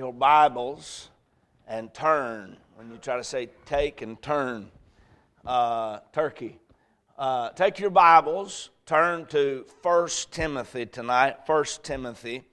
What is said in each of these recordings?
your Bibles and turn. When you try to say take and turn, uh, Turkey. Uh, take your Bibles, turn to 1 Timothy tonight, 1 Timothy,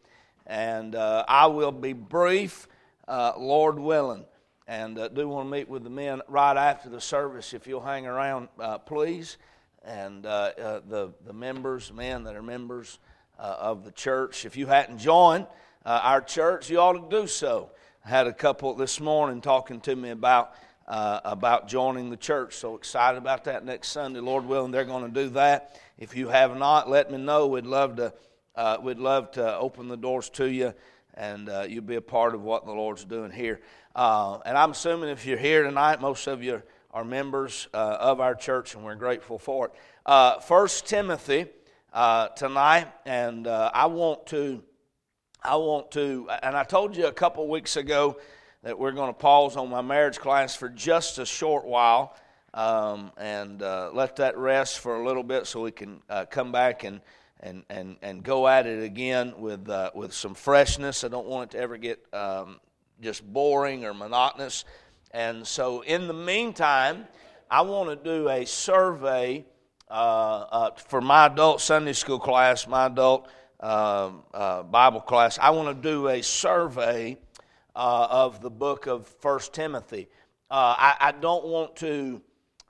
and uh, I will be brief, uh, Lord willing. And uh, do want to meet with the men right after the service if you'll hang around, uh, please. And the, the members, men that are members of the church, if you hadn't joined, uh, our church, you ought to do so. I had a couple this morning talking to me about uh, about joining the church. So excited about that next Sunday, Lord willing, they're going to do that. If you have not, let me know. We'd love to uh, we'd love to open the doors to you, and uh, you'll be a part of what the Lord's doing here. Uh, and I'm assuming if you're here tonight, most of you are members uh, of our church, and we're grateful for it. First Timothy tonight, and I want to. I want to, and I told you a couple weeks ago that we're going to pause on my marriage class for just a short while um, and uh, let that rest for a little bit so we can uh, come back and, and, and, and go at it again with, uh, with some freshness. I don't want it to ever get um, just boring or monotonous. And so, in the meantime, I want to do a survey uh, uh, for my adult Sunday school class, my adult uh, uh, Bible class, I want to do a survey uh, of the book of First Timothy. Uh, I, I, don't want to.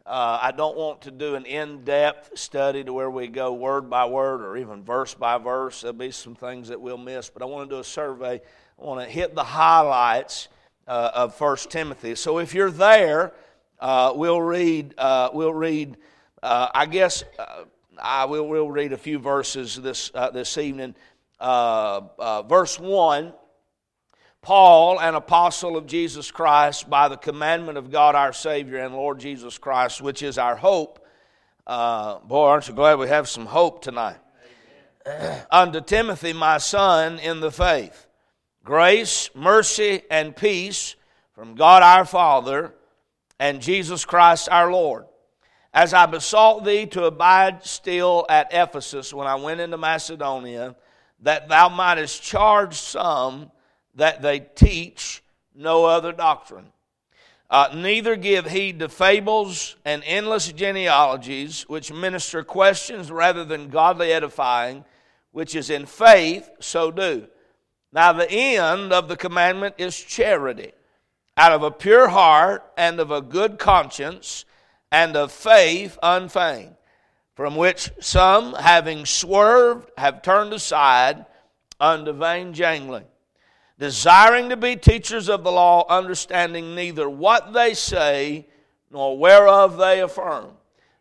Uh, I don't want to do an in-depth study to where we go word by word or even verse by verse. There'll be some things that we'll miss, but I want to do a survey. I want to hit the highlights uh, of First Timothy. So if you're there, we'll read. we'll read. I guess I will will read a few verses this, uh, this evening. Uh, uh, verse 1 Paul, an apostle of Jesus Christ, by the commandment of God our Savior and Lord Jesus Christ, which is our hope. Uh, boy, aren't you glad we have some hope tonight? Unto Timothy, my son, in the faith, grace, mercy, and peace from God our Father and Jesus Christ our Lord as I besought thee to abide still at Ephesus when I went into Macedonia, that thou mightest charge some that they teach no other doctrine. Uh, neither give heed to fables and endless genealogies, which minister questions rather than godly edifying, which is in faith, so do. Now, the end of the commandment is charity, out of a pure heart and of a good conscience and of faith unfeigned, from which some, having swerved, have turned aside unto vain jangling, desiring to be teachers of the law, understanding neither what they say nor whereof they affirm.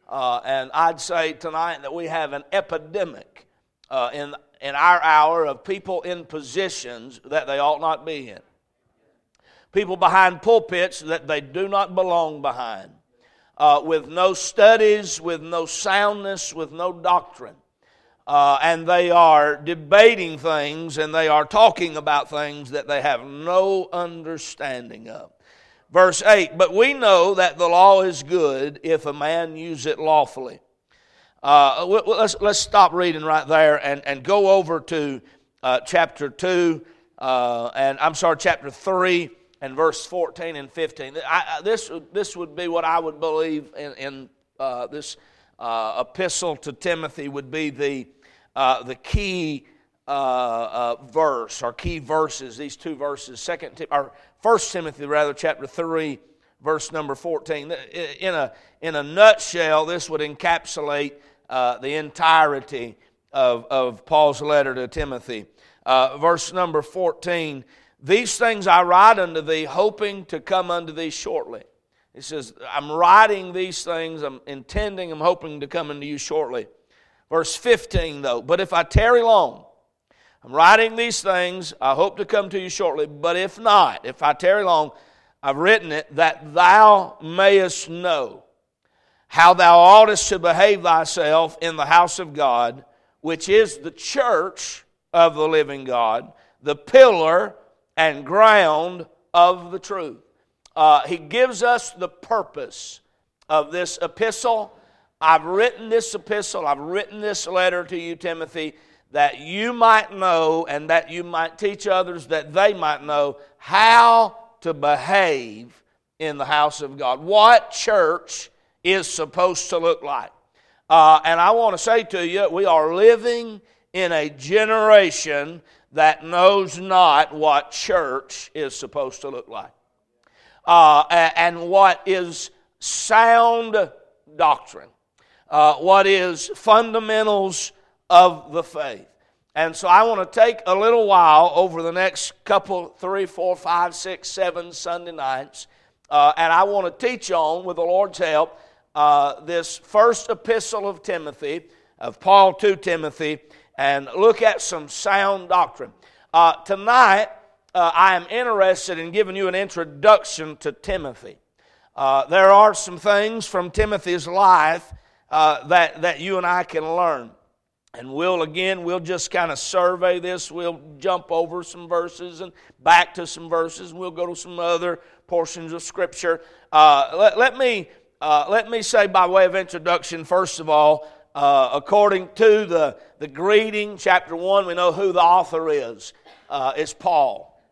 Uh, and I'd say tonight that we have an epidemic uh, in, in our hour of people in positions that they ought not be in. People behind pulpits that they do not belong behind uh, with no studies, with no soundness, with no doctrine. Uh, and they are debating things and they are talking about things that they have no understanding of. Verse 8 But we know that the law is good if a man use it lawfully. Uh, let's, let's stop reading right there and, and go over to uh, chapter 2, uh, and I'm sorry, chapter 3 and verse 14 and 15. I, this, this would be what I would believe in, in uh, this uh, epistle to Timothy would be the, uh, the key uh, uh, verse or key verses, these two verses, second or first Timothy rather, chapter 3, verse number 14. In a, in a nutshell, this would encapsulate uh, the entirety of, of Paul's letter to Timothy. verse number 14 these things I write unto thee, hoping to come unto thee shortly. He says, I'm writing these things, I'm intending, I'm hoping to come unto you shortly. Verse 15, though, but if I tarry long, I'm writing these things, I hope to come to you shortly, but if not, if I tarry long, I've written it that thou mayest know how thou oughtest to behave thyself in the house of God, which is the church of the living God, the pillar and ground of the truth. Uh, he gives us the purpose of this epistle. I've written this epistle, I've written this letter to you, Timothy, that you might know and that you might teach others that they might know how to behave in the house of God. What church is supposed to look like. Uh, and I want to say to you, we are living in a generation that knows not what church is supposed to look like uh, and what is sound doctrine, uh, what is fundamentals of the faith. And so I want to take a little while over the next couple, three, four, five, six, seven Sunday nights, uh, and I want to teach on, with the Lord's help, uh, this first epistle of Timothy, of Paul to Timothy, and look at some sound doctrine. Uh, tonight, uh, I am interested in giving you an introduction to Timothy. Uh, there are some things from Timothy's life uh, that, that you and I can learn. And we'll again, we'll just kind of survey this. We'll jump over some verses and back to some verses. We'll go to some other portions of Scripture. Uh, let, let, me, uh, let me say, by way of introduction, first of all, uh, according to the, the greeting, chapter 1, we know who the author is. Uh, it's Paul.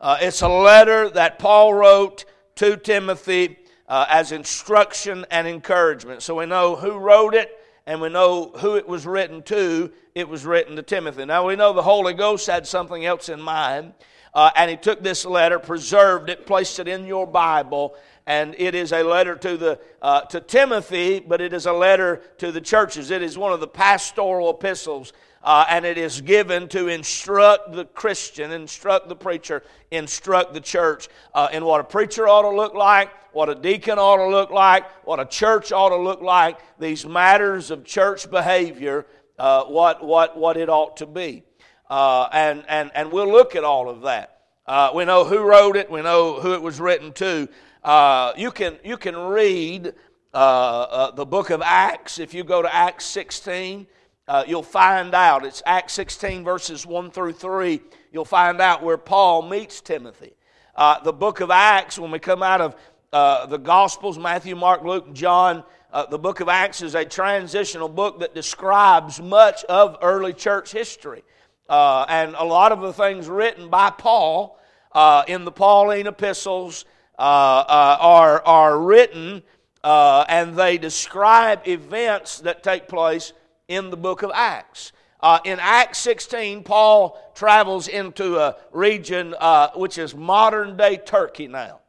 Uh, it's a letter that Paul wrote to Timothy uh, as instruction and encouragement. So we know who wrote it and we know who it was written to. It was written to Timothy. Now we know the Holy Ghost had something else in mind, uh, and he took this letter, preserved it, placed it in your Bible, and it is a letter to the uh, to Timothy, but it is a letter to the churches. It is one of the pastoral epistles uh, and it is given to instruct the Christian, instruct the preacher, instruct the church uh, in what a preacher ought to look like, what a deacon ought to look like, what a church ought to look like, these matters of church behavior, uh, what, what, what it ought to be. Uh, and, and, and we'll look at all of that. Uh, we know who wrote it, we know who it was written to. Uh, you, can, you can read the book of Acts if you go to Acts 16 uh, you'll find out, it's Acts 16, verses 1 through 3, you'll find out where Paul meets Timothy. Uh, the book of Acts, when we come out of uh, the Gospels, Matthew, Mark, Luke, and John, uh, the book of Acts is a transitional book that describes much of early church history. Uh, and a lot of the things written by Paul uh, in the Pauline epistles are, are written and they describe events that take place in the book of Acts. Uh, in Acts 16, Paul travels into a region uh, which is modern day Turkey now.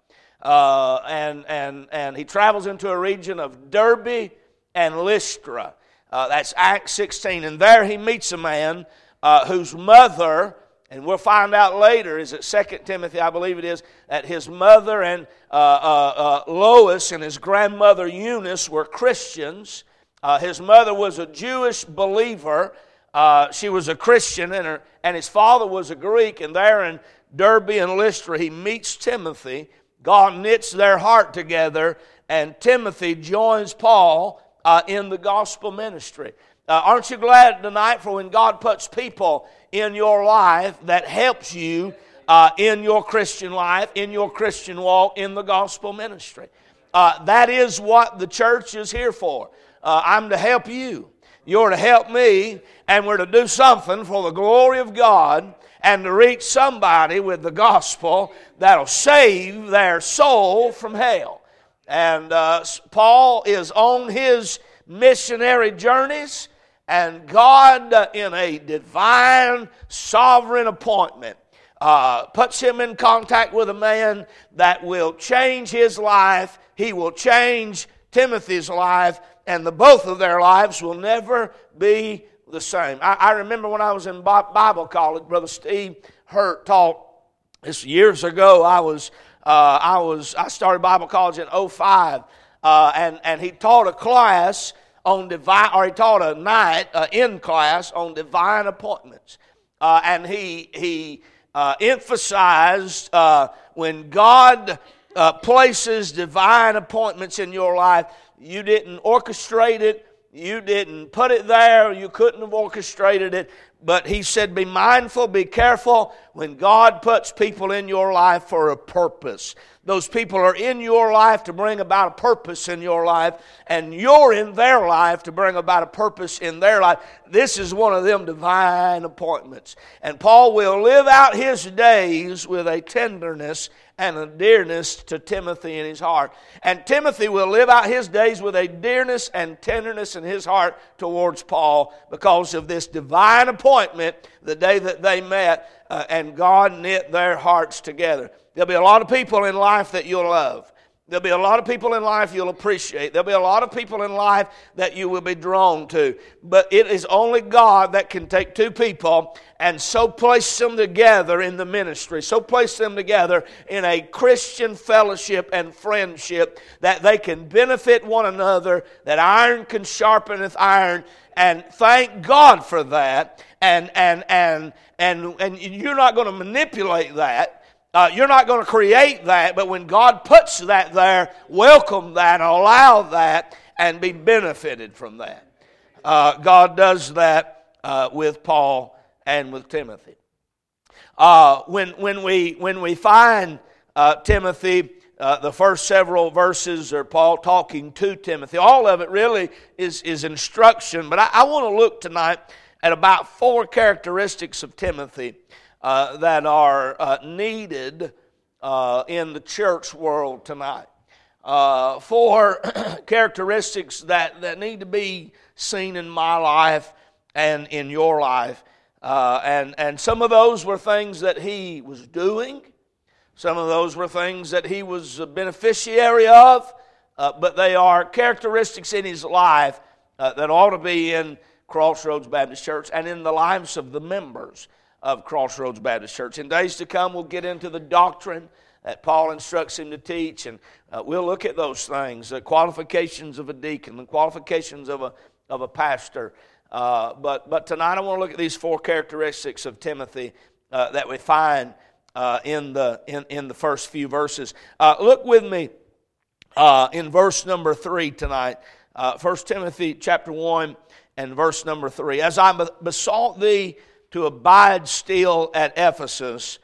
Uh, and, and, and he travels into a region of Derbe and Lystra. Uh, that's Acts 16. And there he meets a man uh, whose mother, and we'll find out later, is it 2 Timothy, I believe it is, that his mother and uh, Lois and his grandmother Eunice were Christians. Uh, his mother was a Jewish believer. Uh, she was a Christian, and, her, and his father was a Greek. And there in Derbe and Lystra, he meets Timothy. God knits their heart together, and Timothy joins Paul uh, in the gospel ministry. Uh, aren't you glad tonight for when God puts people in your life that helps you uh, in your Christian life, in your Christian walk, in the gospel ministry? Uh, that is what the church is here for. Uh, I'm to help you. You're to help me, and we're to do something for the glory of God and to reach somebody with the gospel that'll save their soul from hell. And uh, Paul is on his missionary journeys, and God, uh, in a divine, sovereign appointment, uh, puts him in contact with a man that will change his life. He will change Timothy's life, and the both of their lives will never be the same. I, I remember when I was in Bible college, Brother Steve Hurt taught this years ago. I was uh, I was I started Bible college in 05, uh, and and he taught a class on divine, or he taught a night uh, in class on divine appointments, uh, and he he uh, emphasized uh, when God places divine appointments in your life you didn't orchestrate it. You didn't put it there. You couldn't have orchestrated it. But he said, Be mindful, be careful when God puts people in your life for a purpose. Those people are in your life to bring about a purpose in your life, and you're in their life to bring about a purpose in their life. This is one of them divine appointments. And Paul will live out his days with a tenderness and a dearness to Timothy in his heart. And Timothy will live out his days with a dearness and tenderness in his heart towards Paul because of this divine appointment the day that they met uh, and God knit their hearts together. There'll be a lot of people in life that you'll love. There'll be a lot of people in life you'll appreciate. There'll be a lot of people in life that you will be drawn to. But it is only God that can take two people and so place them together in the ministry, so place them together in a Christian fellowship and friendship that they can benefit one another, that iron can sharpeneth iron. And thank God for that. And, and, and, and, and you're not going to manipulate that uh, you're not going to create that, but when God puts that there, welcome that, allow that, and be benefited from that. Uh, God does that uh, with Paul and with Timothy. Uh, when, when, we, when we find uh, Timothy, uh, the first several verses are Paul talking to Timothy. All of it really is, is instruction, but I, I want to look tonight at about four characteristics of Timothy uh, that are uh, needed uh, in the church world tonight. Uh, four characteristics that, that need to be seen in my life and in your life. Uh, and, and some of those were things that he was doing, some of those were things that he was a beneficiary of, but they are characteristics in his life that ought to be in Crossroads Baptist Church and in the lives of the members of Crossroads Baptist Church. In days to come, we'll get into the doctrine that Paul instructs him to teach, and uh, we'll look at those things the qualifications of a deacon, the qualifications of a, of a pastor. Uh, but, but tonight I want to look at these four characteristics of Timothy uh, that we find uh, in, the, in, in the first few verses. Uh, look with me uh, in verse number 3 tonight. 1 Timothy chapter 1 and verse number 3. As I besought thee to abide still at Ephesus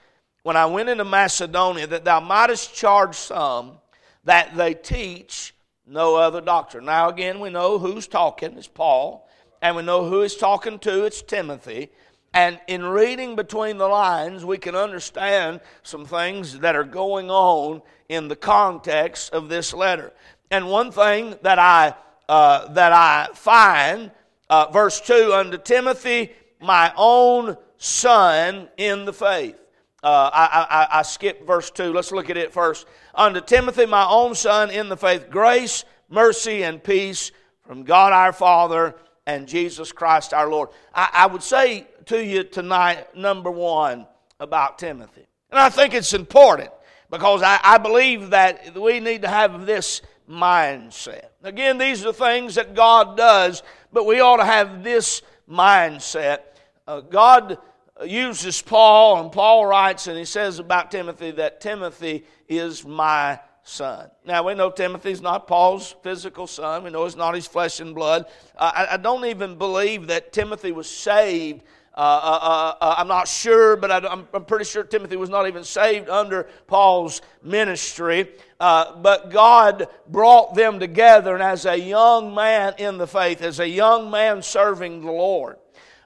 when I went into Macedonia, that thou mightest charge some that they teach no other doctrine. Now, again, we know who's talking, it's Paul, and we know who he's talking to, it's Timothy. And in reading between the lines, we can understand some things that are going on in the context of this letter. And one thing that I, uh, that I find, uh, verse 2 unto Timothy, my own son in the faith. Uh, I, I, I skipped verse 2. Let's look at it first. Unto Timothy, my own son in the faith, grace, mercy, and peace from God our Father and Jesus Christ our Lord. I, I would say to you tonight, number one, about Timothy. And I think it's important because I, I believe that we need to have this mindset. Again, these are things that God does, but we ought to have this mindset. Uh, God uses Paul, and Paul writes, and he says about Timothy that Timothy is my son. Now, we know Timothy's not Paul's physical son. We know it's not his flesh and blood. Uh, I, I, don't even believe that Timothy was saved. Uh, uh, uh, uh I'm not sure, but I, am pretty sure Timothy was not even saved under Paul's ministry. But God brought them together, and as a young man in the faith, as a young man serving the Lord,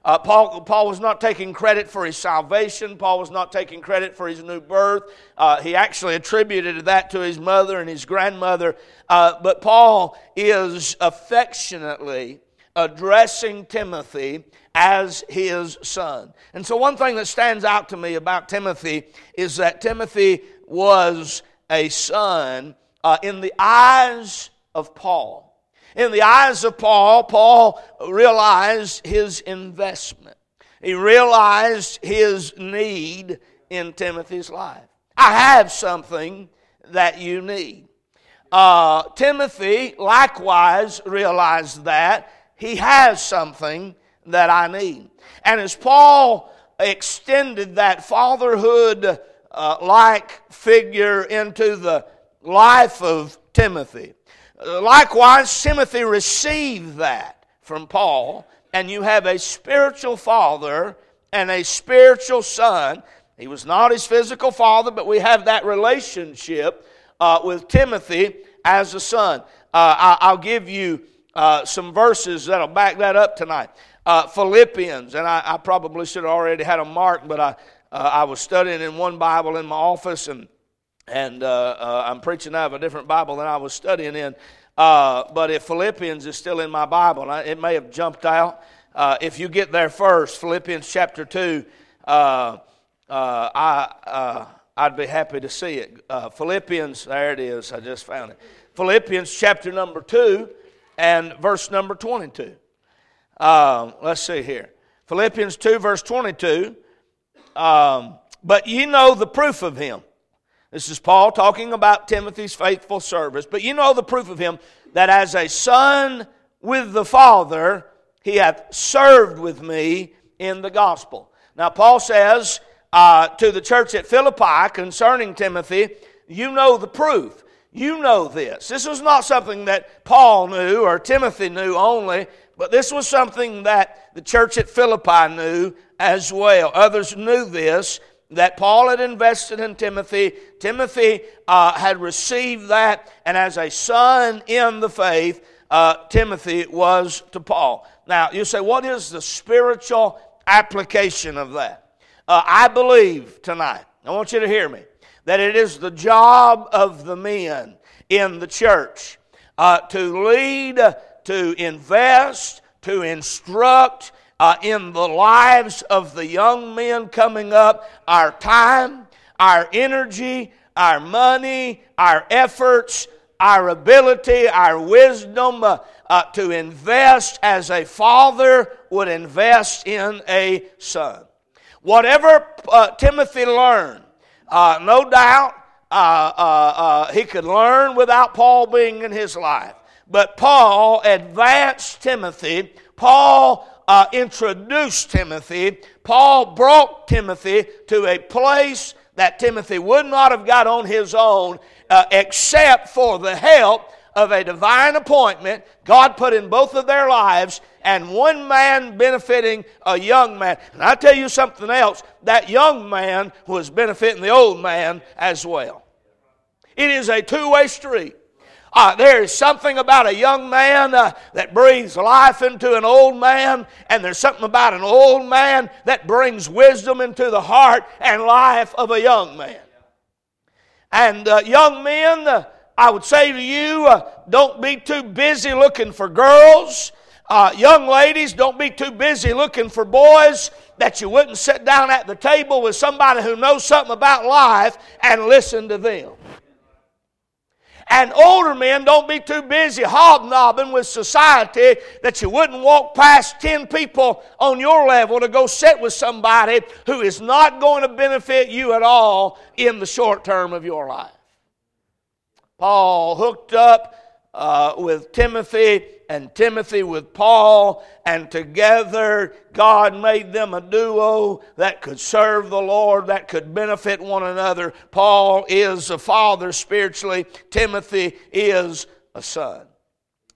Paul, Paul was not taking credit for his salvation. Paul was not taking credit for his new birth. He actually attributed that to his mother and his grandmother. But Paul is affectionately addressing Timothy as his son. And so, one thing that stands out to me about Timothy is that Timothy was a son uh, in the eyes of Paul. In the eyes of Paul, Paul realized his investment. He realized his need in Timothy's life. I have something that you need. Uh, Timothy likewise realized that he has something that I need. And as Paul extended that fatherhood uh, like figure into the life of Timothy, Likewise, Timothy received that from Paul, and you have a spiritual father and a spiritual son. He was not his physical father, but we have that relationship uh, with Timothy as a son. Uh, I, will give you uh, some verses that'll back that up tonight. Uh, Philippians, and I, I, probably should have already had a mark, but I, uh, I was studying in one Bible in my office, and, and uh, uh, I'm preaching out of a different Bible than I was studying in. Uh, but if Philippians is still in my Bible, it may have jumped out. if you get there first, Philippians chapter 2, I I'd be happy to see it. Uh, Philippians, there it is, I just found it. Philippians chapter number 2 and verse number 22. Um, let's see here. Philippians 2, verse 22. Um, but ye know the proof of him. This is Paul talking about Timothy's faithful service. But you know the proof of him that as a son with the Father, he hath served with me in the gospel. Now, Paul says, uh, to the church at Philippi concerning Timothy, you know the proof. You know this. This was not something that Paul knew or Timothy knew only, but this was something that the church at Philippi knew as well. Others knew this, that Paul had invested in Timothy. Timothy uh, had received that, and as a son in the faith, uh, Timothy was to Paul. Now, you say, what is the spiritual application of that? Uh, I believe tonight, I want you to hear me, that it is the job of the men in the church uh, to lead, to invest, to instruct uh, in the lives of the young men coming up our time, our energy, our money, our efforts, our ability, our wisdom uh, uh, to invest as a father would invest in a son. Whatever uh, Timothy learned, uh, no doubt uh, he could learn without Paul being in his life. But Paul advanced Timothy. Paul uh, introduced Timothy. Paul brought Timothy to a place that Timothy would not have got on his own except for the help of a divine appointment God put in both of their lives and one man benefiting a young man. And I tell you something else that young man was benefiting the old man as well. It is a two way street. Uh, there is something about a young man uh, that breathes life into an old man, and there's something about an old man that brings wisdom into the heart and life of a young man. And uh, young men, uh, I would say to you, uh, don't be too busy looking for girls. Uh, young ladies, don't be too busy looking for boys that you wouldn't sit down at the table with somebody who knows something about life and listen to them. And older men, don't be too busy hobnobbing with society that you wouldn't walk past 10 people on your level to go sit with somebody who is not going to benefit you at all in the short term of your life. Paul hooked up uh, with Timothy and Timothy with Paul, and together God made them a duo that could serve the Lord, that could benefit one another. Paul is a father spiritually, Timothy is a son.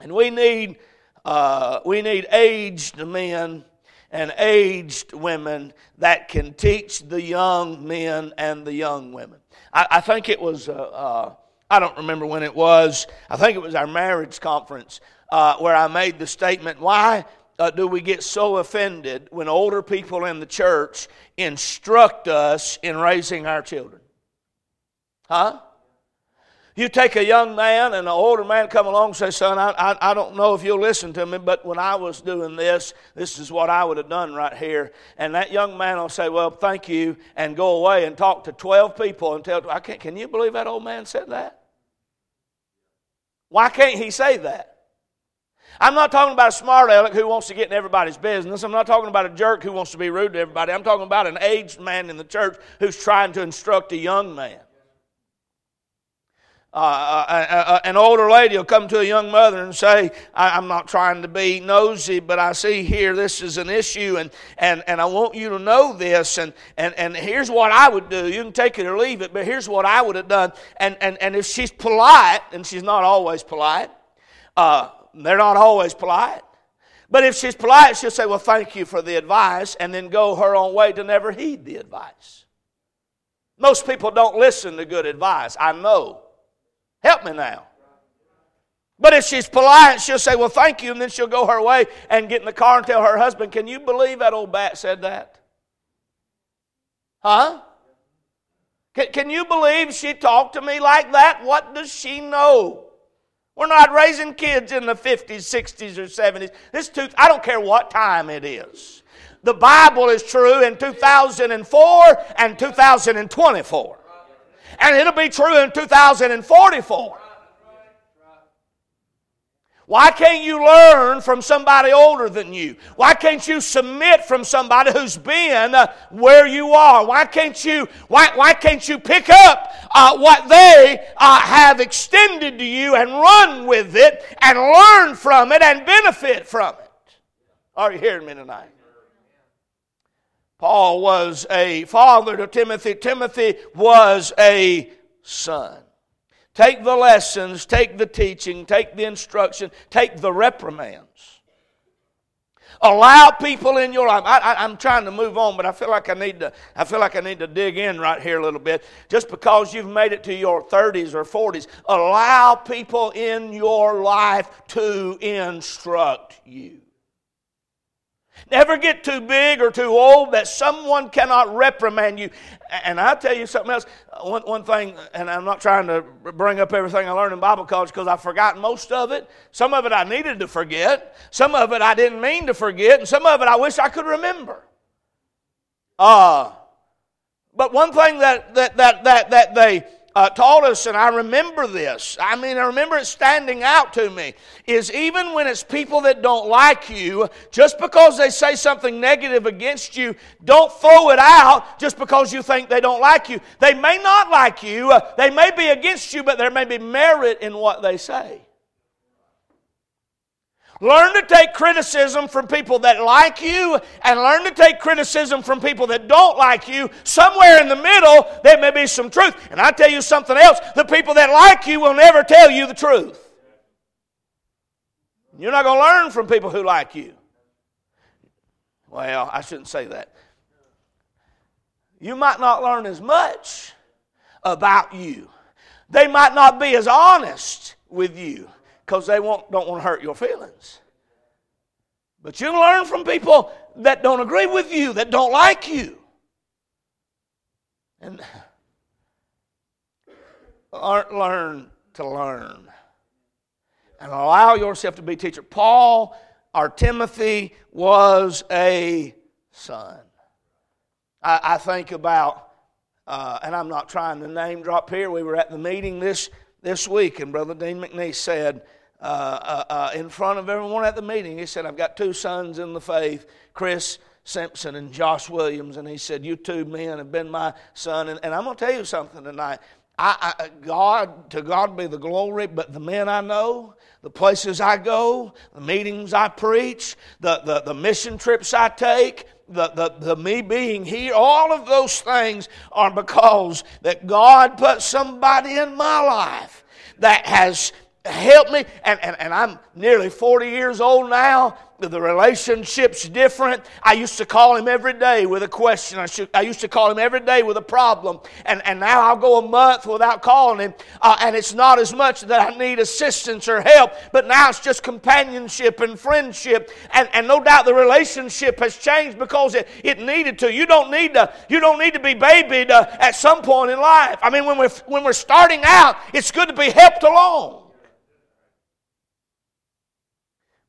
And we need, uh, we need aged men and aged women that can teach the young men and the young women. I, I think it was. Uh, uh I don't remember when it was. I think it was our marriage conference uh, where I made the statement why uh, do we get so offended when older people in the church instruct us in raising our children? Huh? You take a young man and an older man come along and say, Son, I, I, I, don't know if you'll listen to me, but when I was doing this, this is what I would have done right here. And that young man will say, Well, thank you, and go away and talk to 12 people and tell, I can't, Can you believe that old man said that? Why can't he say that? I'm not talking about a smart aleck who wants to get in everybody's business. I'm not talking about a jerk who wants to be rude to everybody. I'm talking about an aged man in the church who's trying to instruct a young man. Uh, uh, uh, an older lady will come to a young mother and say, I, am not trying to be nosy, but I see here this is an issue, and, and, and I want you to know this, and, and, and here's what I would do. You can take it or leave it, but here's what I would have done. And, and, and if she's polite, and she's not always polite, uh, they're not always polite. But if she's polite, she'll say, Well, thank you for the advice, and then go her own way to never heed the advice. Most people don't listen to good advice. I know. Help me now. But if she's polite, she'll say, Well, thank you, and then she'll go her way and get in the car and tell her husband, Can you believe that old bat said that? Huh? Can, can you believe she talked to me like that? What does she know? We're not raising kids in the 50s, 60s, or 70s. This too, I don't care what time it is. The Bible is true in 2004 and 2024. And it'll be true in 2044. Why can't you learn from somebody older than you? Why can't you submit from somebody who's been uh, where you are? Why can't you, why, why can't you pick up uh, what they uh, have extended to you and run with it and learn from it and benefit from it? Are you hearing me tonight? Paul was a father to Timothy. Timothy was a son. Take the lessons, take the teaching, take the instruction, take the reprimands. Allow people in your life. I, am trying to move on, but I feel like I need to. I feel like I need to dig in right here a little bit. Just because you've made it to your 30s or 40s, allow people in your life to instruct you. Never get too big or too old that someone cannot reprimand you. And I'll tell you something else. One, one thing, and I'm not trying to bring up everything I learned in Bible college because I've forgotten most of it. Some of it I needed to forget. Some of it I didn't mean to forget. And some of it I wish I could remember. Uh, but one thing that, that, that, that, that they uh, taught us, and I remember this. I mean, I remember it standing out to me. Is even when it's people that don't like you, just because they say something negative against you, don't throw it out just because you think they don't like you. They may not like you, uh, they may be against you, but there may be merit in what they say. Learn to take criticism from people that like you and learn to take criticism from people that don't like you. Somewhere in the middle, there may be some truth. And I tell you something else the people that like you will never tell you the truth. You're not going to learn from people who like you. Well, I shouldn't say that. You might not learn as much about you. They might not be as honest with you because they won't, don't want to hurt your feelings. But you learn from people that don't agree with you, that don't like you. And learn to learn. And allow yourself to be teacher. Paul or Timothy was a son. I, I think about, uh, and I'm not trying to name drop here, we were at the meeting this, this week, and Brother Dean McNeese said, uh, uh, uh, in front of everyone at the meeting. He said, I've got two sons in the faith, Chris Simpson and Josh Williams. And he said, You two men have been my son. And, and I'm going to tell you something tonight. I, I, God, to God be the glory, but the men I know, the places I go, the meetings I preach, the, the, the mission trips I take, the, the, the me being here, all of those things are because that God put somebody in my life that has help me. And, and, and I'm nearly 40 years old now. The relationship's different. I used to call him every day with a question. I, should, I used to call him every day with a problem. And, and now I'll go a month without calling him. Uh, and it's not as much that I need assistance or help, but now it's just companionship and friendship. And, and no doubt the relationship has changed because it, it needed to. You don't need to, you don't need to be babied uh, at some point in life. I mean, when we're, when we're starting out, it's good to be helped along.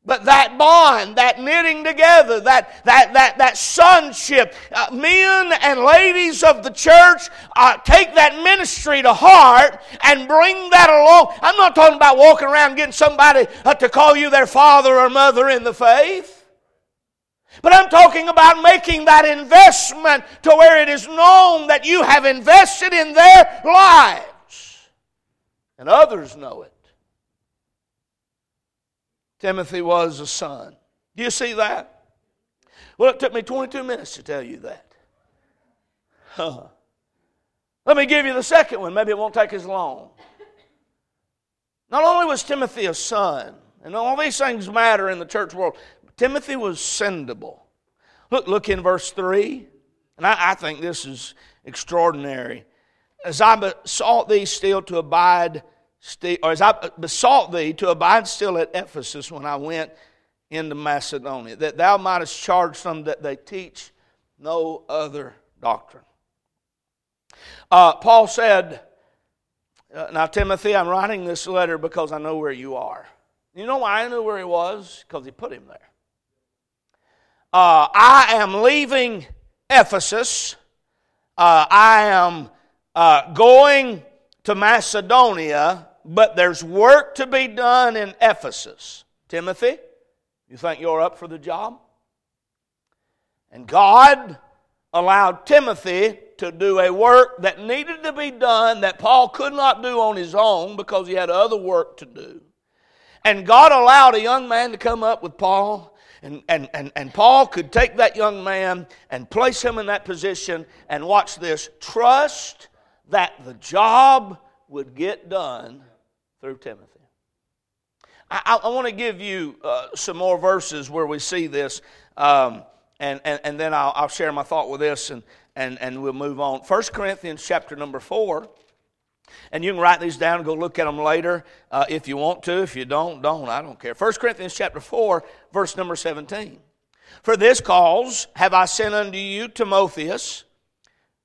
But that bond, that knitting together, that, that, that, that sonship, uh, men and ladies of the church uh, take that ministry to heart and bring that along. I'm not talking about walking around getting somebody uh, to call you their father or mother in the faith. But I'm talking about making that investment to where it is known that you have invested in their lives. And others know it. Timothy was a son. Do you see that? Well, it took me 22 minutes to tell you that. Huh. Let me give you the second one. Maybe it won't take as long. Not only was Timothy a son, and all these things matter in the church world, Timothy was sendable. Look, look in verse 3. And I, I think this is extraordinary. As I sought thee still to abide or as I besought thee to abide still at Ephesus when I went into Macedonia, that thou mightest charge them that they teach no other doctrine. Uh, Paul said, uh, Now, Timothy, I'm writing this letter because I know where you are. You know why I knew where he was? Because he put him there. Uh, I am leaving Ephesus. Uh, I am uh, going to Macedonia, but there's work to be done in Ephesus. Timothy, you think you're up for the job? And God allowed Timothy to do a work that needed to be done that Paul could not do on his own because he had other work to do. And God allowed a young man to come up with Paul, and, and, and, and Paul could take that young man and place him in that position and watch this trust that the job would get done through Timothy. I, I, want to give you uh, some more verses where we see this, um, and, and, and then I'll, I'll share my thought with this, and, and, and we'll move on. 1 Corinthians chapter number 4. And you can write these down and go look at them later uh, if you want to. If you don't, don't. I don't care. 1 Corinthians chapter 4, verse number 17. For this cause have I sent unto you Timotheus.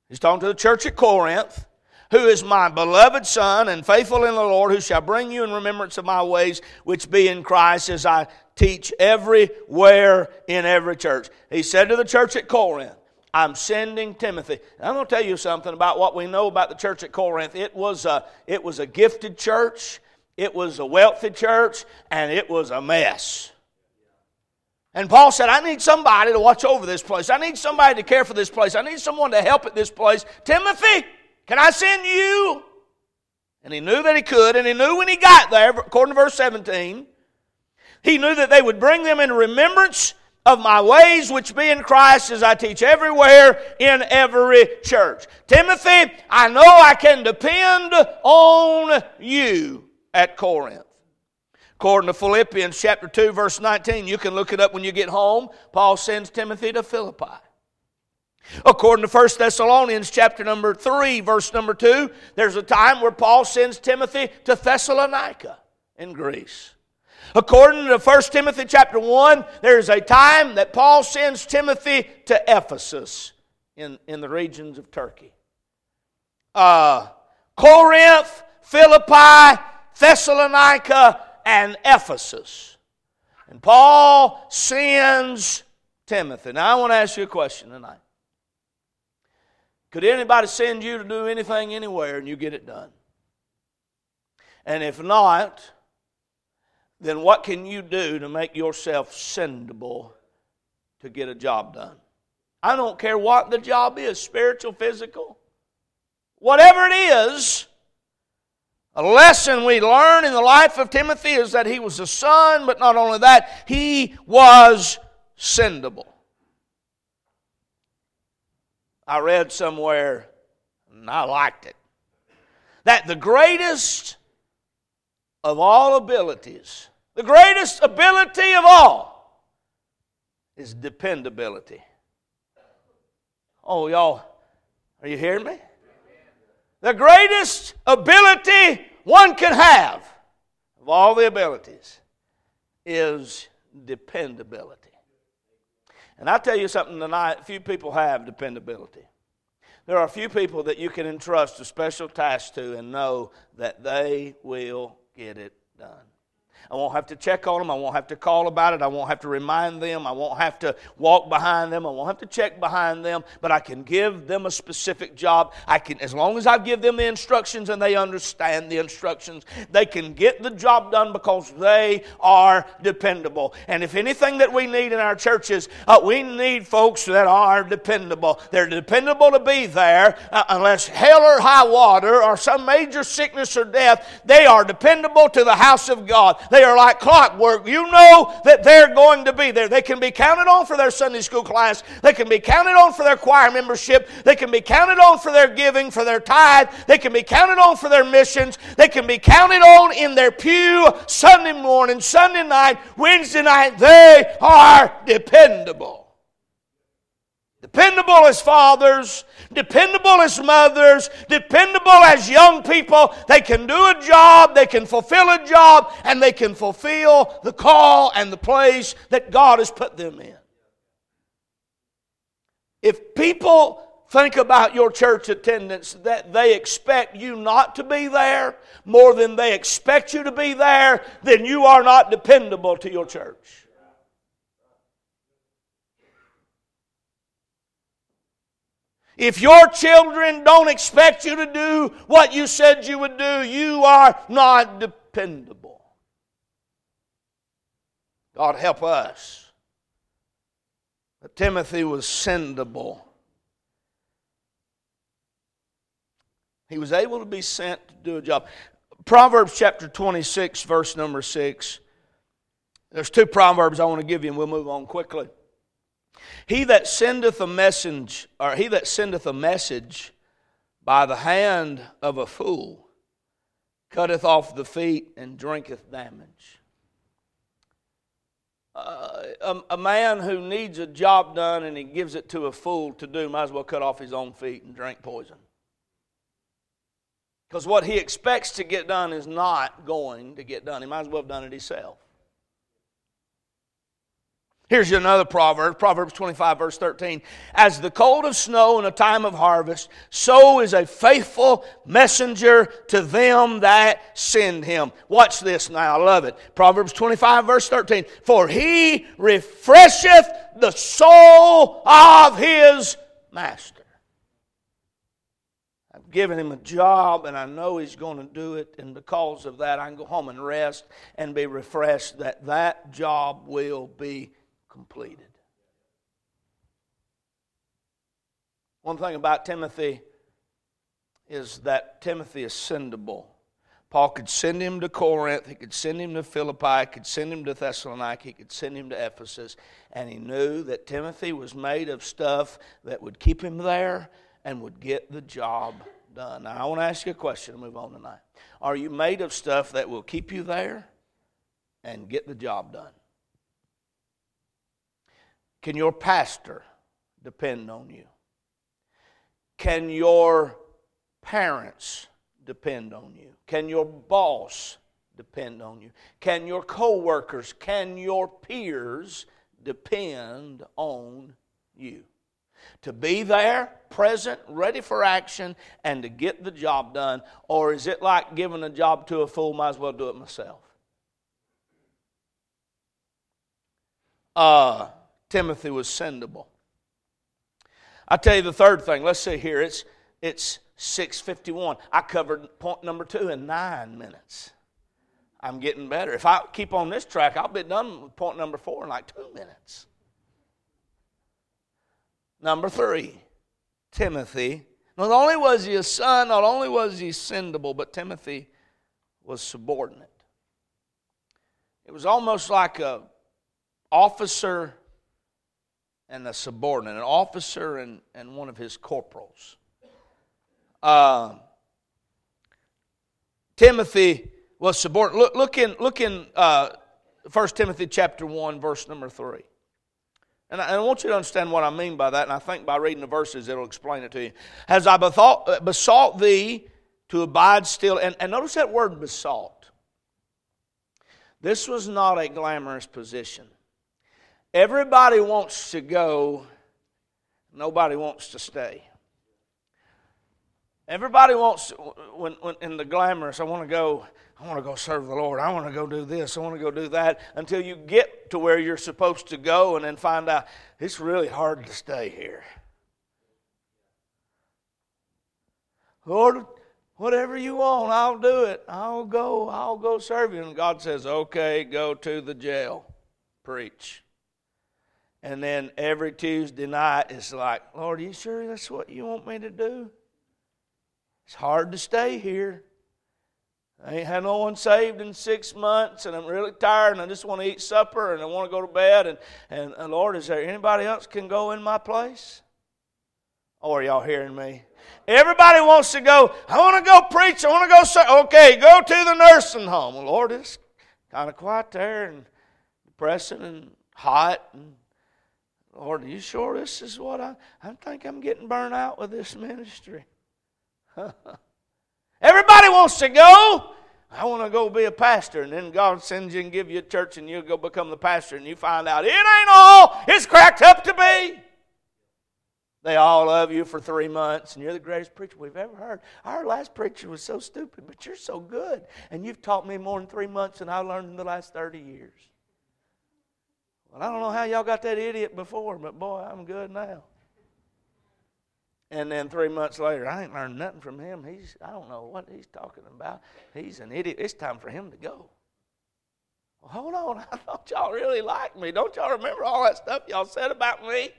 He's talking to the church at Corinth, who is my beloved son and faithful in the Lord, who shall bring you in remembrance of my ways, which be in Christ, as I teach everywhere in every church. He said to the church at Corinth, I'm sending Timothy. And I'm going to tell you something about what we know about the church at Corinth. It was a, it was a gifted church, it was a wealthy church, and it was a mess. And Paul said, I need somebody to watch over this place. I need somebody to care for this place. I need someone to help at this place. Timothy, can I send you? And he knew that he could, and he knew when he got there, according to verse 17, he knew that they would bring them in remembrance of my ways which be in Christ as I teach everywhere in every church. Timothy, I know I can depend on you at Corinth. According to Philippians chapter 2 verse 19, you can look it up when you get home. Paul sends Timothy to Philippi. According to 1 Thessalonians chapter number 3 verse number 2, there's a time where Paul sends Timothy to Thessalonica in Greece. According to 1 Timothy chapter 1, there's a time that Paul sends Timothy to Ephesus in, in the regions of Turkey. Uh, Corinth, Philippi, Thessalonica, and Ephesus. And Paul sends Timothy. Now, I want to ask you a question tonight. Could anybody send you to do anything anywhere and you get it done? And if not, then what can you do to make yourself sendable to get a job done? I don't care what the job is spiritual, physical, whatever it is. A lesson we learn in the life of Timothy is that he was a son, but not only that, he was sendable. I read somewhere, and I liked it, that the greatest of all abilities the greatest ability of all is dependability. Oh, y'all, are you hearing me? The greatest ability one can have of all the abilities is dependability. And i tell you something tonight, few people have dependability. There are a few people that you can entrust a special task to and know that they will get it done. I won't have to check on them. I won't have to call about it. I won't have to remind them. I won't have to walk behind them. I won't have to check behind them. But I can give them a specific job. I can, as long as I give them the instructions and they understand the instructions, they can get the job done because they are dependable. And if anything that we need in our churches, uh, we need folks that are dependable. They're dependable to be there uh, unless hell or high water or some major sickness or death. They are dependable to the house of God. They are like clockwork. You know that they're going to be there. They can be counted on for their Sunday school class. They can be counted on for their choir membership. They can be counted on for their giving, for their tithe. They can be counted on for their missions. They can be counted on in their pew Sunday morning, Sunday night, Wednesday night. They are dependable. Dependable as fathers, dependable as mothers, dependable as young people. They can do a job, they can fulfill a job, and they can fulfill the call and the place that God has put them in. If people think about your church attendance that they expect you not to be there more than they expect you to be there, then you are not dependable to your church. If your children don't expect you to do what you said you would do, you are not dependable. God help us. But Timothy was sendable. He was able to be sent to do a job. Proverbs chapter 26, verse number 6. There's two proverbs I want to give you, and we'll move on quickly. He that sendeth a message, or he that sendeth a message by the hand of a fool, cutteth off the feet and drinketh damage. Uh, a, a, man who needs a job done and he gives it to a fool to do might as well cut off his own feet and drink poison. Because what he expects to get done is not going to get done. He might as well have done it himself. Here's another proverb, Proverbs 25, verse 13. As the cold of snow in a time of harvest, so is a faithful messenger to them that send him. Watch this now, I love it. Proverbs 25, verse 13. For he refresheth the soul of his master. I've given him a job and I know he's going to do it, and because of that, I can go home and rest and be refreshed that that job will be completed. One thing about Timothy is that Timothy is sendable. Paul could send him to Corinth, he could send him to Philippi, he could send him to Thessalonica, he could send him to Ephesus, and he knew that Timothy was made of stuff that would keep him there and would get the job done. Now, I want to ask you a question to move on tonight. Are you made of stuff that will keep you there and get the job done? Can your pastor depend on you? Can your parents depend on you? Can your boss depend on you? Can your coworkers, can your peers depend on you? To be there, present, ready for action, and to get the job done? Or is it like giving a job to a fool, might as well do it myself? Uh, Timothy was sendable. I tell you the third thing. Let's see here. It's it's 651. I covered point number two in nine minutes. I'm getting better. If I keep on this track, I'll be done with point number four in like two minutes. Number three, Timothy. Not only was he a son, not only was he sendable, but Timothy was subordinate. It was almost like a officer and a subordinate, an officer and, and one of his corporals. Uh, Timothy was subordinate. Look, look in, look in uh, 1 Timothy chapter 1, verse number 3. And I, and I, want you to understand what I mean by that, and I think by reading the verses it'll explain it to you. As I bethought, uh, besought thee to abide still, and, and notice that word besought. This was not a glamorous position. Everybody wants to go, nobody wants to stay. Everybody wants, when, when in the glamorous, I want to go, I want to go serve the Lord. I want to go do this. I want to go do that until you get to where you're supposed to go and then find out it's really hard to stay here. Lord, whatever you want, I'll do it. I'll go. I'll go serve you. And God says, okay, go to the jail. Preach. And then every Tuesday night, it's like, Lord, are you sure that's what you want me to do? It's hard to stay here. I ain't had no one saved in six months, and I'm really tired, and I just want to eat supper, and I want to go to bed. And, and, and Lord, is there anybody else can go in my place? Or oh, are y'all hearing me? Everybody wants to go, I want to go preach, I want to go serve. Okay, go to the nursing home. Well, Lord, it's kind of quiet there and depressing and hot and Lord, are you sure this is what I, I think I'm getting burned out with this ministry? Everybody wants to go. I want to go be a pastor. And then God sends you and give you a church and you go become the pastor and you find out it ain't all it's cracked up to be. They all love you for three months and you're the greatest preacher we've ever heard. Our last preacher was so stupid, but you're so good. And you've taught me more in three months than I learned in the last 30 years. Well, I don't know how y'all got that idiot before, but boy, I'm good now. And then three months later, I ain't learned nothing from him. He's, I don't know what he's talking about. He's an idiot. It's time for him to go. Well, hold on. I thought y'all really liked me. Don't y'all remember all that stuff y'all said about me?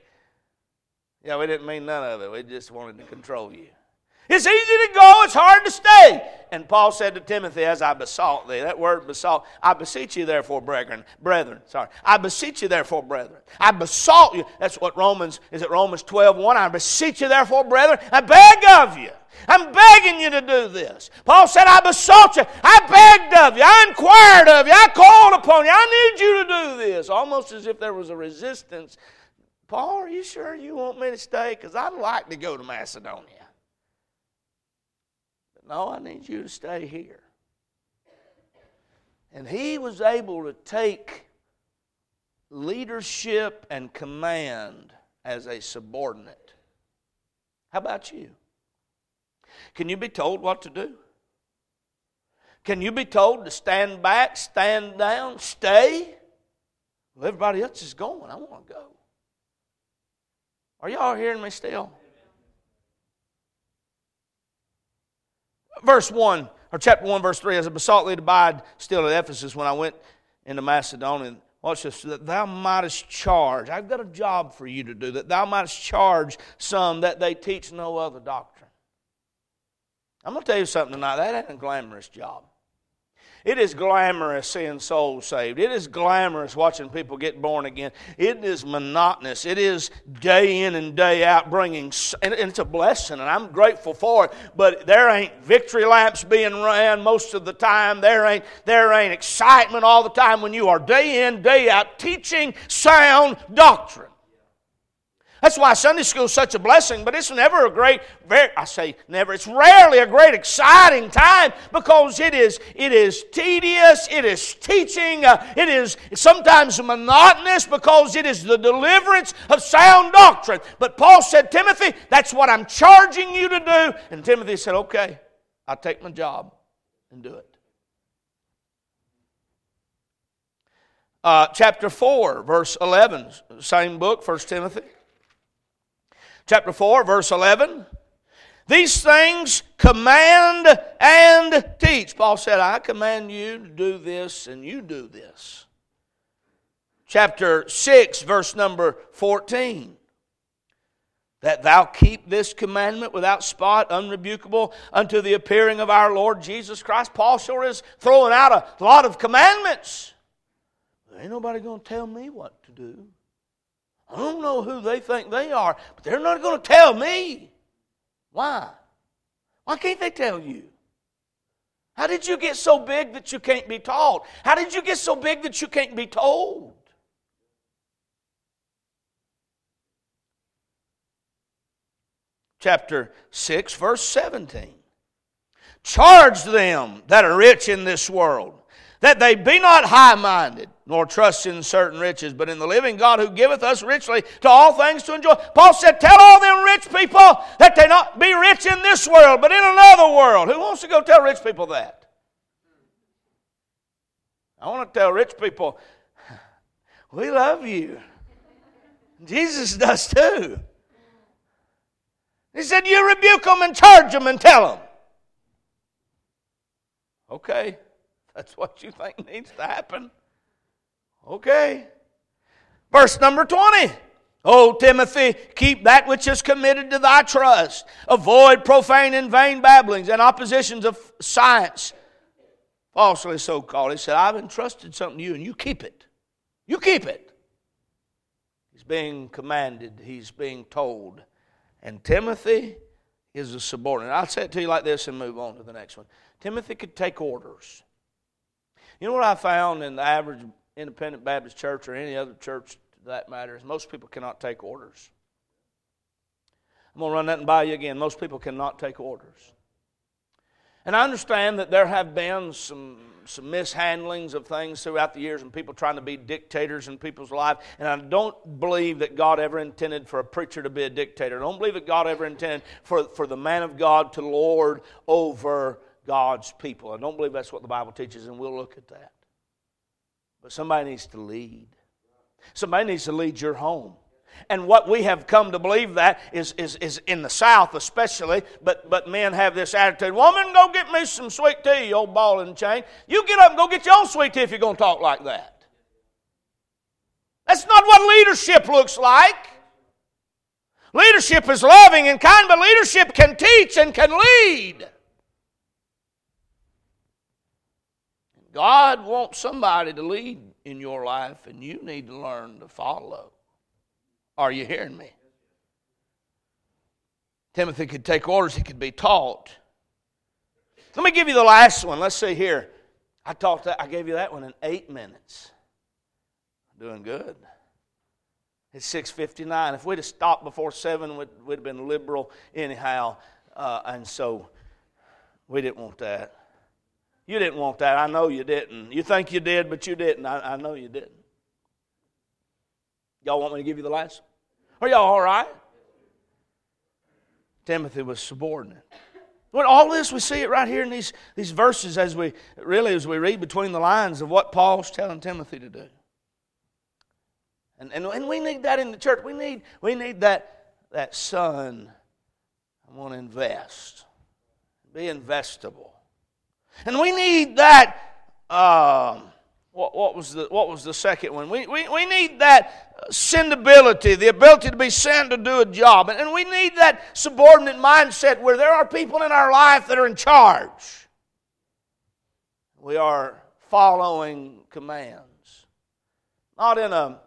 Yeah, we didn't mean none of it. We just wanted to control you. It's easy to go, it's hard to stay. And Paul said to Timothy, As I besought thee, that word besought, I beseech you therefore, brethren, brethren, sorry. I beseech you therefore, brethren. I besought you. That's what Romans, is it Romans 12, 1? I beseech you therefore, brethren. I beg of you. I'm begging you to do this. Paul said, I besought you. I begged of you. I inquired of you. I called upon you. I need you to do this. Almost as if there was a resistance. Paul, are you sure you want me to stay? Because I'd like to go to Macedonia. No, I need you to stay here. And he was able to take leadership and command as a subordinate. How about you? Can you be told what to do? Can you be told to stand back, stand down, stay? Well, everybody else is going. I want to go. Are y'all hearing me still? Verse 1, or chapter 1, verse 3, as I besought thee to abide still at Ephesus when I went into Macedonia. Watch this, that thou mightest charge. I've got a job for you to do, that thou mightest charge some that they teach no other doctrine. I'm going to tell you something tonight. That ain't a glamorous job. It is glamorous seeing souls saved. It is glamorous watching people get born again. It is monotonous. It is day in and day out bringing, and it's a blessing, and I'm grateful for it. But there ain't victory laps being ran most of the time. There ain't, there ain't excitement all the time when you are day in, day out teaching sound doctrine. That's why Sunday school is such a blessing, but it's never a great, very, I say never, it's rarely a great exciting time because it is, it is tedious, it is teaching, uh, it is sometimes monotonous because it is the deliverance of sound doctrine. But Paul said, Timothy, that's what I'm charging you to do. And Timothy said, okay, I'll take my job and do it. Uh, chapter 4, verse 11, same book, 1 Timothy chapter 4, verse 11. These things command and teach. Paul said, I command you to do this, and you do this. Chapter 6, verse number 14. That thou keep this commandment without spot, unrebukable, unto the appearing of our Lord Jesus Christ. Paul sure is throwing out a lot of commandments. ain't nobody going to tell me what to do. I don't know who they think they are, but they're not going to tell me. Why? Why can't they tell you? How did you get so big that you can't be taught? How did you get so big that you can't be told? Chapter 6, verse 17. Charge them that are rich in this world that they be not high minded, nor trust in certain riches, but in the living God who giveth us richly to all things to enjoy. Paul said, Tell all them rich people that they not be rich in this world, but in another world. Who wants to go tell rich people that? I want to tell rich people, we love you. Jesus does too. He said, You rebuke them and charge them and tell them. Okay. That's what you think needs to happen. Okay. Verse number 20. O Timothy, keep that which is committed to thy trust. Avoid profane and vain babblings and oppositions of science, falsely so called. He said, I've entrusted something to you, and you keep it. You keep it. He's being commanded, he's being told. And Timothy is a subordinate. I'll say it to you like this and move on to the next one. Timothy could take orders. You know what I found in the average independent Baptist church or any other church that matter is most people cannot take orders. I'm going to run that and by you again. Most people cannot take orders. And I understand that there have been some, some mishandlings of things throughout the years and people trying to be dictators in people's life. And I don't believe that God ever intended for a preacher to be a dictator. I don't believe that God ever intended for, for the man of God to lord over God's people. I don't believe that's what the Bible teaches, and we'll look at that. But somebody needs to lead. Somebody needs to lead your home. And what we have come to believe that is, is, is in the South especially, but, but men have this attitude Woman, go get me some sweet tea, you old ball and chain. You get up and go get your own sweet tea if you're going to talk like that. That's not what leadership looks like. Leadership is loving and kind, but leadership can teach and can lead. God wants somebody to lead in your life, and you need to learn to follow. Are you hearing me? Timothy could take orders, he could be taught. Let me give you the last one. Let's see here. I talked that, I gave you that one in eight minutes. Doing good. It's 6.59. If we'd have stopped before 7, we'd, we'd have been liberal anyhow. Uh, and so we didn't want that. You didn't want that. I know you didn't. You think you did, but you didn't. I, I know you didn't. Y'all want me to give you the last? Are y'all all right? Timothy was subordinate. Well, all this we see it right here in these, these verses as we really as we read between the lines of what Paul's telling Timothy to do. And, and, and we need that in the church. We need, we need that, that son. I want to invest. Be investable. And we need that um, what, what, was the, what was the second one? We, we, we need that sendability, the ability to be sent to do a job. And, and we need that subordinate mindset where there are people in our life that are in charge. We are following commands. Not in a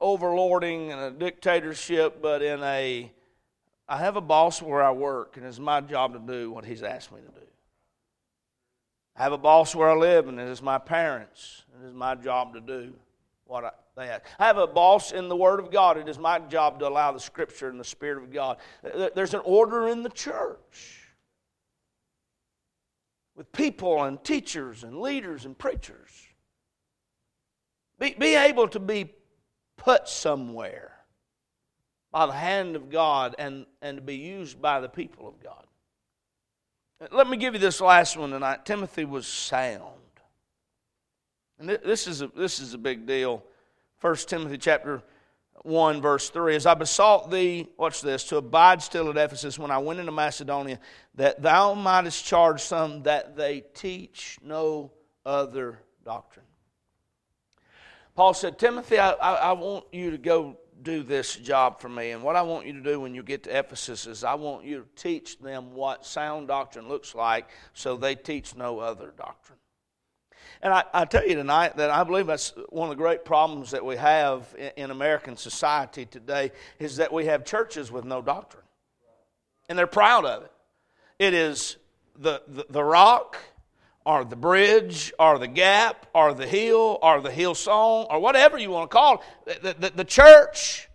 overlording and a dictatorship, but in a I have a boss where I work, and it's my job to do what he's asked me to do. I have a boss where I live, and it is my parents. It is my job to do what I, they ask. I have a boss in the Word of God. It is my job to allow the Scripture and the Spirit of God. There's an order in the church with people and teachers and leaders and preachers. Be, be able to be put somewhere by the hand of God and, and to be used by the people of God. Let me give you this last one tonight. Timothy was sound. And this is a, this is a big deal. 1 Timothy chapter 1, verse 3. As I besought thee, watch this, to abide still at Ephesus when I went into Macedonia, that thou mightest charge some that they teach no other doctrine. Paul said, Timothy, I, I, I want you to go do this job for me. And what I want you to do when you get to Ephesus is I want you to teach them what sound doctrine looks like so they teach no other doctrine. And I, I tell you tonight that I believe that's one of the great problems that we have in, in American society today is that we have churches with no doctrine. And they're proud of it. It is the, the, the rock or the bridge or the gap or the hill or the Hillsong or whatever you want to call it, the, the, the church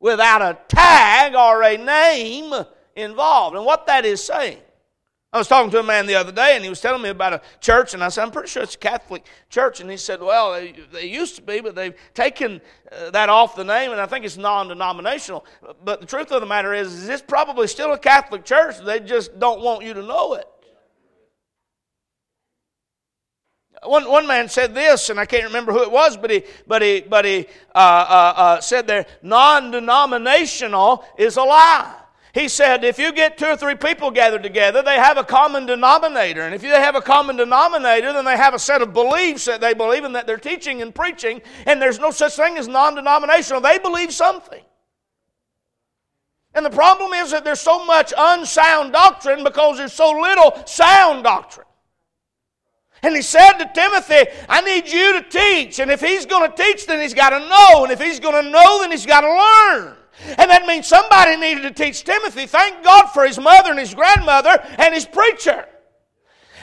without a tag or a name involved. And what that is saying. I was talking to a man the other day, and he was telling me about a church, and I said, I'm pretty sure it's a Catholic church. And he said, Well, they, used to be, but they've taken uh, that off the name, and I think it's non denominational. But the truth of the matter is, is, it's probably still a Catholic church. They just don't want you to know it. One, one man said this, and I can't remember who it was, but he, but he, but he uh, uh, uh, said there, non denominational is a lie. He said, if you get two or three people gathered together, they have a common denominator. And if they have a common denominator, then they have a set of beliefs that they believe in that they're teaching and preaching, and there's no such thing as non denominational. They believe something. And the problem is that there's so much unsound doctrine because there's so little sound doctrine. And he said to Timothy, I need you to teach. And if he's going to teach, then he's got to know. And if he's going to know, then he's got to learn. And that means somebody needed to teach Timothy. Thank God for his mother and his grandmother and his preacher.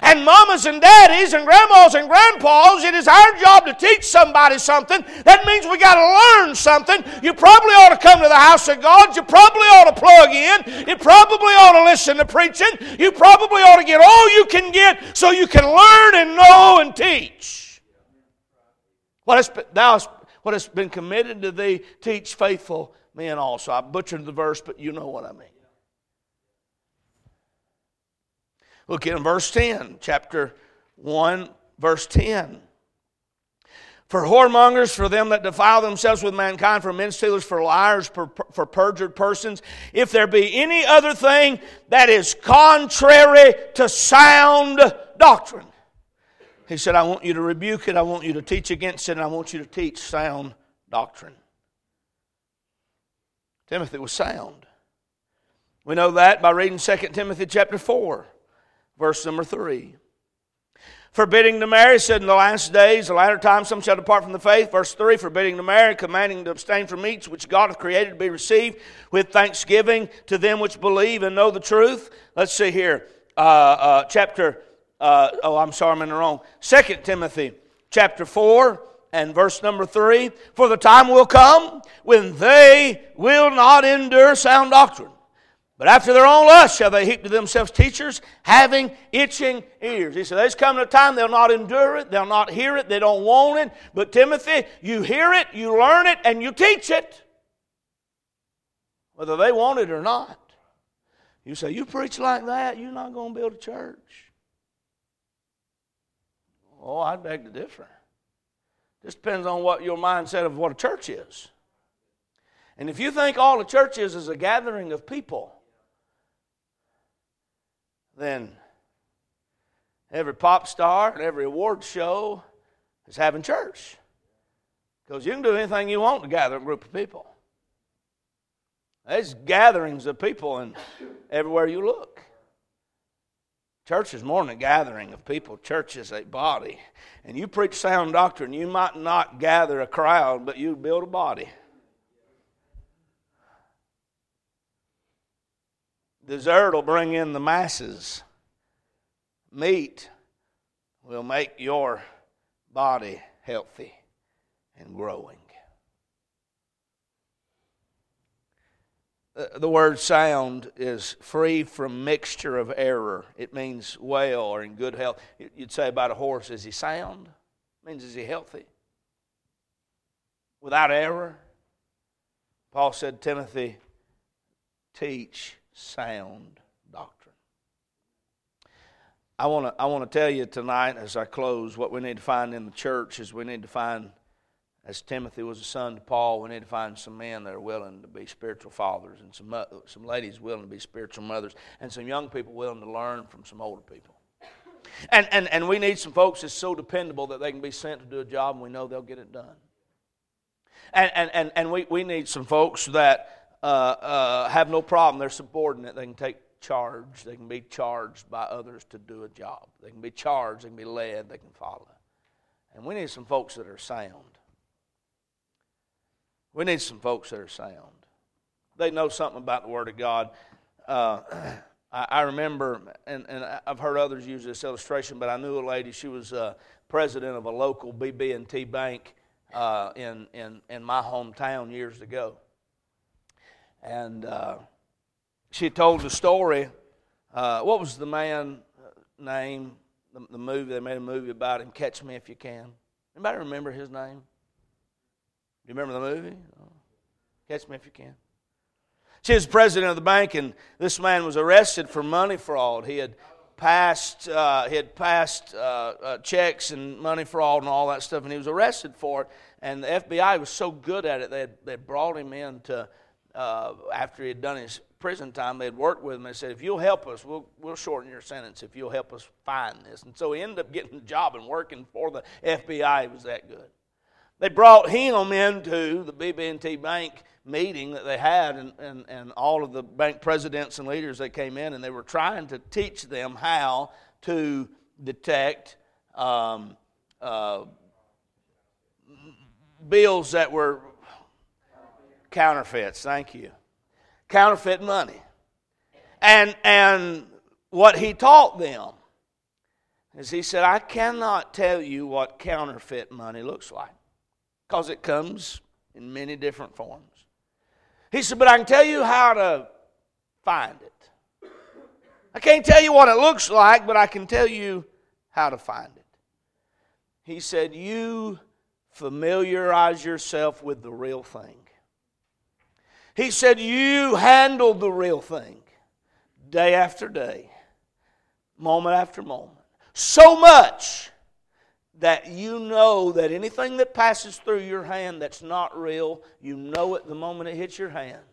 And mamas and daddies and grandmas and grandpas, it is our job to teach somebody something. That means we got to learn something. You probably ought to come to the house of God. You probably ought to plug in. You probably ought to listen to preaching. You probably ought to get all you can get so you can learn and know and teach. What has, thou what has been committed to thee, teach faithful men also. I butchered the verse, but you know what I mean. Look in verse 10, chapter 1, verse 10. For whoremongers, for them that defile themselves with mankind, for men stealers, for liars, for, for perjured persons, if there be any other thing that is contrary to sound doctrine. He said, I want you to rebuke it, I want you to teach against it, and I want you to teach sound doctrine. Timothy was sound. We know that by reading 2 Timothy chapter 4. Verse number three. Forbidding to marry, said in the last days, the latter times, some shall depart from the faith. Verse 3 Forbidding to marry, commanding to abstain from meats which God hath created to be received with thanksgiving to them which believe and know the truth. Let's see here. Uh, uh, chapter, uh, oh, I'm sorry, I'm in the wrong. Second Timothy chapter 4 and verse number 3 For the time will come when they will not endure sound doctrine but after their own lust shall they heap to themselves teachers having itching ears. He said, There's coming a time they'll not endure it, they'll not hear it, they don't want it. But Timothy, you hear it, you learn it, and you teach it. Whether they want it or not. You say, You preach like that, you're not going to build a church. Oh, I'd beg to differ. This depends on what your mindset of what a church is. And if you think all a church is is a gathering of people, then every pop star and every award show is having church. Because you can do anything you want to gather a group of people. There's gatherings of people and everywhere you look. Church is more than a gathering of people. Church is a body. And you preach sound doctrine, you might not gather a crowd, but you build a body. Dessert will bring in the masses. Meat will make your body healthy and growing. The word sound is free from mixture of error. It means well or in good health. You'd say about a horse, is he sound? It means is he healthy? Without error? Paul said, Timothy, teach sound doctrine. I want to I want to tell you tonight as I close what we need to find in the church is we need to find as Timothy was a son to Paul, we need to find some men that are willing to be spiritual fathers and some uh, some ladies willing to be spiritual mothers and some young people willing to learn from some older people. And, and, and we need some folks that's so dependable that they can be sent to do a job and we know they'll get it done. And, and, and, and we, we need some folks that uh, uh, have no problem. They're subordinate. They can take charge. They can be charged by others to do a job. They can be charged. They can be led. They can follow. And we need some folks that are sound. We need some folks that are sound. They know something about the Word of God. Uh, I, I, remember, and, and I've heard others use this illustration, but I knew a lady. She was uh, president of a local BB&T bank uh, in, in, in my hometown years ago. And uh, she told the story. Uh, what was the man uh, name? The, the, movie they made a movie about him. Catch Me If You Can. Anybody remember his name? Do you remember the movie? Catch Me If You Can. She was president of the bank, and this man was arrested for money fraud. He had passed uh, he had passed uh, uh, checks and money fraud and all that stuff, and he was arrested for it. And the FBI was so good at it, they had, they brought him in to uh, after he had done his prison time, they had worked with him. They said, if you'll help us, we'll, we'll shorten your sentence if you'll help us find this. And so he ended up getting a job and working for the FBI. He was that good. They brought him into the BB&T Bank meeting that they had, and, and, and all of the bank presidents and leaders that came in, and they were trying to teach them how to detect um, uh, bills that were Counterfeits, thank you. Counterfeit money. And, and what he taught them is he said, I cannot tell you what counterfeit money looks like because it comes in many different forms. He said, but I can tell you how to find it. I can't tell you what it looks like, but I can tell you how to find it. He said, You familiarize yourself with the real thing. He said, You handle the real thing day after day, moment after moment. So much that you know that anything that passes through your hand that's not real, you know it the moment it hits your hand.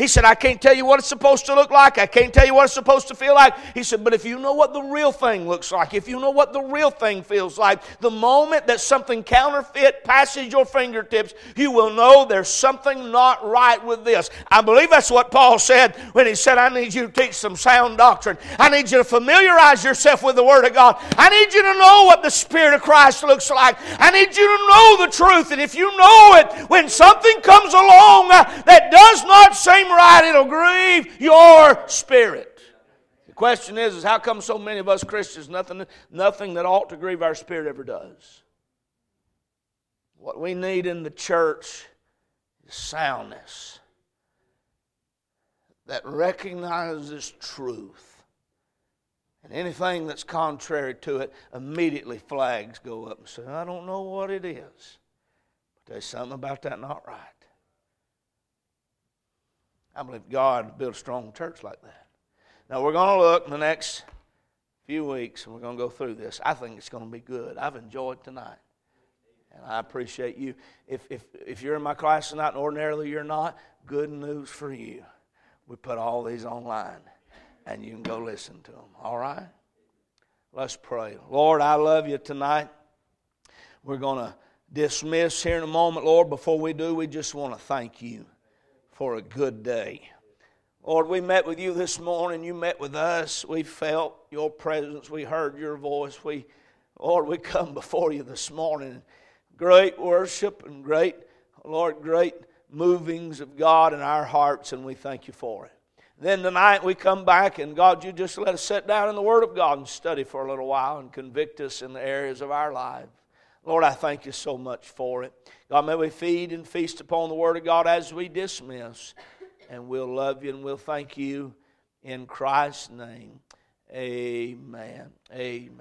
He said, I can't tell you what it's supposed to look like. I can't tell you what it's supposed to feel like. He said, but if you know what the real thing looks like, if you know what the real thing feels like, the moment that something counterfeit passes your fingertips, you will know there's something not right with this. I believe that's what Paul said when he said, I need you to teach some sound doctrine. I need you to familiarize yourself with the Word of God. I need you to know what the Spirit of Christ looks like. I need you to know the truth. And if you know it, when something comes along uh, that does not it'll grieve your spirit. The question is, is how come so many of us Christians, nothing, nothing that ought to grieve our spirit ever does? What we need in the church is soundness that recognizes truth. And anything that's contrary to it, immediately flags go up and say, I don't know what it is. But there's something about that not right. I believe God built a strong church like that. Now, we're going to look in the next few weeks and we're going to go through this. I think it's going to be good. I've enjoyed tonight. And I appreciate you. If, if, if you're in my class tonight and ordinarily you're not, good news for you. We put all these online and you can go listen to them. All right? Let's pray. Lord, I love you tonight. We're going to dismiss here in a moment, Lord. Before we do, we just want to thank you for a good day. Lord, we met with you this morning. You met with us. We felt your presence. We heard your voice. We, Lord, we come before you this morning. Great worship and great, Lord, great movings of God in our hearts, and we thank you for it. Then tonight we come back, and God, you just let us sit down in the Word of God and study for a little while and convict us in the areas of our lives. Lord, I thank you so much for it. God, may we feed and feast upon the Word of God as we dismiss. And we'll love you and we'll thank you in Christ's name. Amen. Amen.